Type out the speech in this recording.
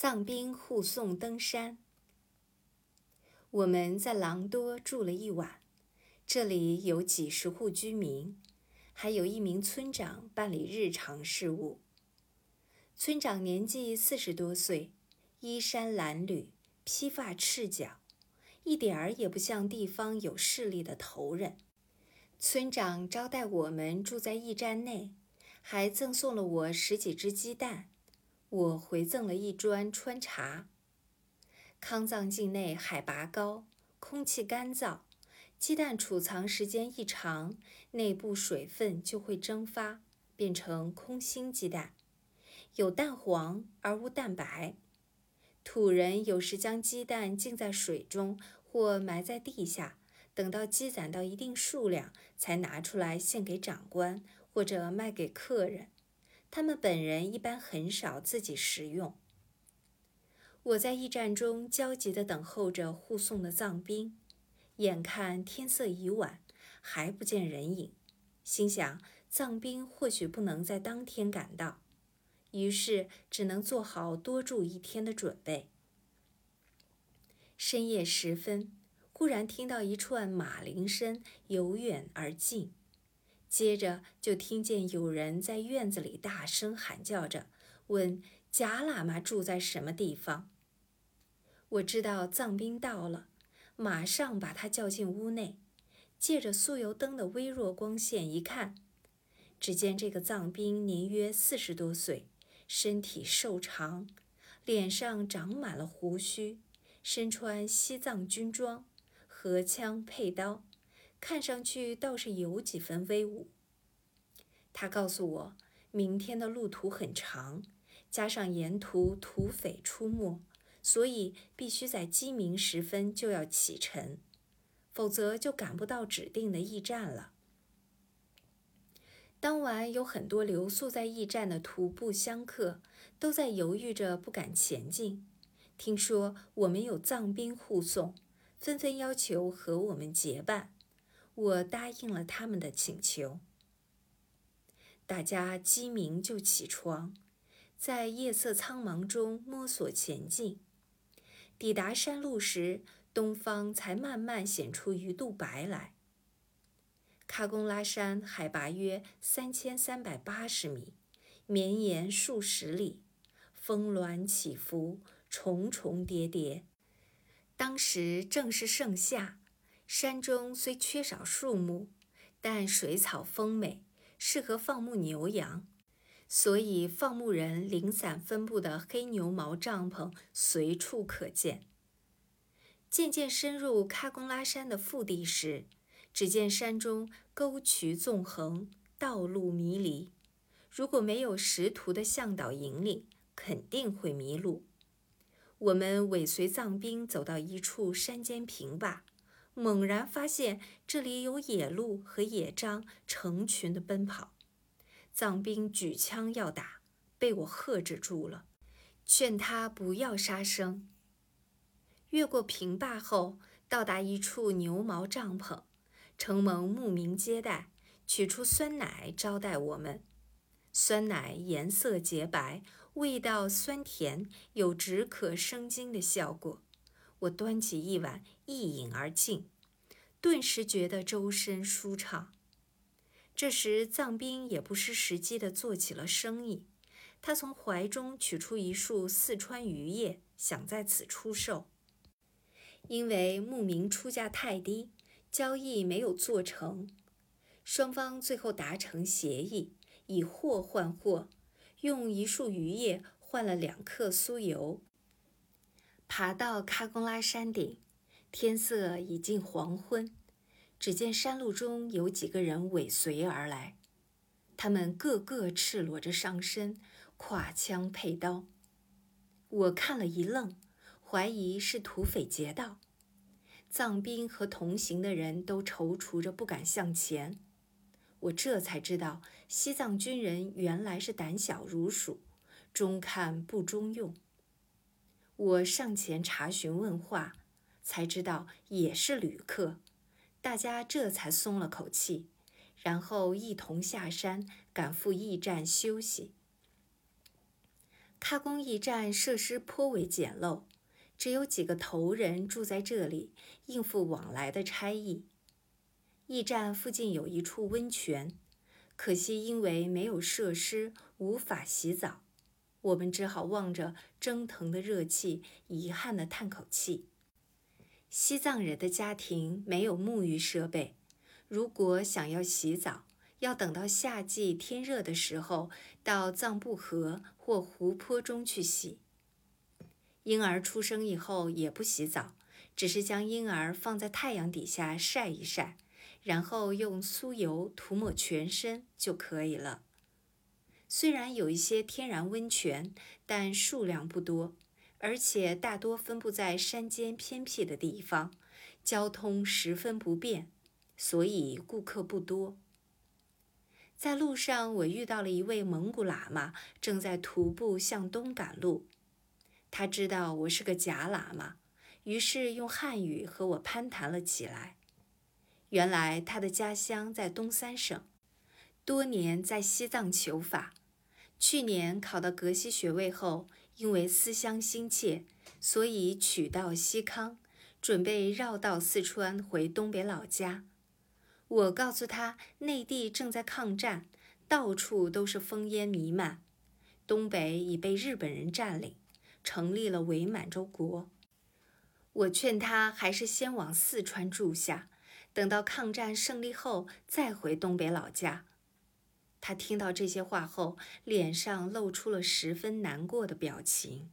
藏兵护送登山。我们在狼多住了一晚，这里有几十户居民，还有一名村长办理日常事务。村长年纪四十多岁，衣衫褴褛，披发赤脚，一点儿也不像地方有势力的头人。村长招待我们住在驿站内，还赠送了我十几只鸡蛋，我回赠了一砖川茶。康藏境内海拔高，空气干燥，鸡蛋储藏时间一长，内部水分就会蒸发，变成空心鸡蛋，有蛋黄而无蛋白。土人有时将鸡蛋浸在水中，或埋在地下，等到积攒到一定数量，才拿出来献给长官或者卖给客人。他们本人一般很少自己食用。我在驿站中焦急地等候着护送的藏兵，眼看天色已晚，还不见人影，心想藏兵或许不能在当天赶到，于是只能做好多住一天的准备。深夜时分，忽然听到一串马铃声由远而近，接着就听见有人在院子里大声喊叫着，问贾喇嘛住在什么地方。我知道藏兵到了，马上把他叫进屋内，借着酥油灯的微弱光线一看，只见这个藏兵年约四十多岁，身体瘦长，脸上长满了胡须，身穿西藏军装，荷枪佩刀，看上去倒是有几分威武。他告诉我，明天的路途很长，加上沿途土匪出没。所以必须在鸡鸣时分就要启程，否则就赶不到指定的驿站了。当晚有很多留宿在驿站的徒步香客都在犹豫着不敢前进。听说我们有藏兵护送，纷纷要求和我们结伴。我答应了他们的请求。大家鸡鸣就起床，在夜色苍茫中摸索前进。抵达山路时，东方才慢慢显出鱼肚白来。喀贡拉山海拔约三千三百八十米，绵延数十里，峰峦起伏，重重叠叠。当时正是盛夏，山中虽缺少树木，但水草丰美，适合放牧牛羊。所以，放牧人零散分布的黑牛毛帐篷随处可见。渐渐深入喀公拉山的腹地时，只见山中沟渠纵横，道路迷离。如果没有识途的向导引领，肯定会迷路。我们尾随藏兵走到一处山间平坝，猛然发现这里有野鹿和野獐成群的奔跑。藏兵举枪要打，被我喝止住了，劝他不要杀生。越过平坝后，到达一处牛毛帐篷，承蒙牧民接待，取出酸奶招待我们。酸奶颜色洁白，味道酸甜，有止渴生津的效果。我端起一碗一饮而尽，顿时觉得周身舒畅。这时，藏兵也不失时机地做起了生意。他从怀中取出一束四川榆叶，想在此出售。因为牧民出价太低，交易没有做成。双方最后达成协议，以货换货，用一束榆叶换了两克酥油。爬到喀公拉山顶，天色已近黄昏。只见山路中有几个人尾随而来，他们个个赤裸着上身，挎枪佩刀。我看了一愣，怀疑是土匪劫道。藏兵和同行的人都踌躇着不敢向前。我这才知道，西藏军人原来是胆小如鼠，中看不中用。我上前查询问话，才知道也是旅客。大家这才松了口气，然后一同下山，赶赴驿站休息。喀公驿站设施颇为简陋，只有几个头人住在这里，应付往来的差役。驿站附近有一处温泉，可惜因为没有设施，无法洗澡。我们只好望着蒸腾的热气，遗憾地叹口气。西藏人的家庭没有沐浴设备，如果想要洗澡，要等到夏季天热的时候，到藏布河或湖泊中去洗。婴儿出生以后也不洗澡，只是将婴儿放在太阳底下晒一晒。然后用酥油涂抹全身就可以了。虽然有一些天然温泉，但数量不多，而且大多分布在山间偏僻的地方，交通十分不便，所以顾客不多。在路上，我遇到了一位蒙古喇嘛，正在徒步向东赶路。他知道我是个假喇嘛，于是用汉语和我攀谈了起来。原来他的家乡在东三省，多年在西藏求法。去年考到格西学位后，因为思乡心切，所以取道西康，准备绕道四川回东北老家。我告诉他，内地正在抗战，到处都是烽烟弥漫，东北已被日本人占领，成立了伪满洲国。我劝他还是先往四川住下。等到抗战胜利后再回东北老家。他听到这些话后，脸上露出了十分难过的表情。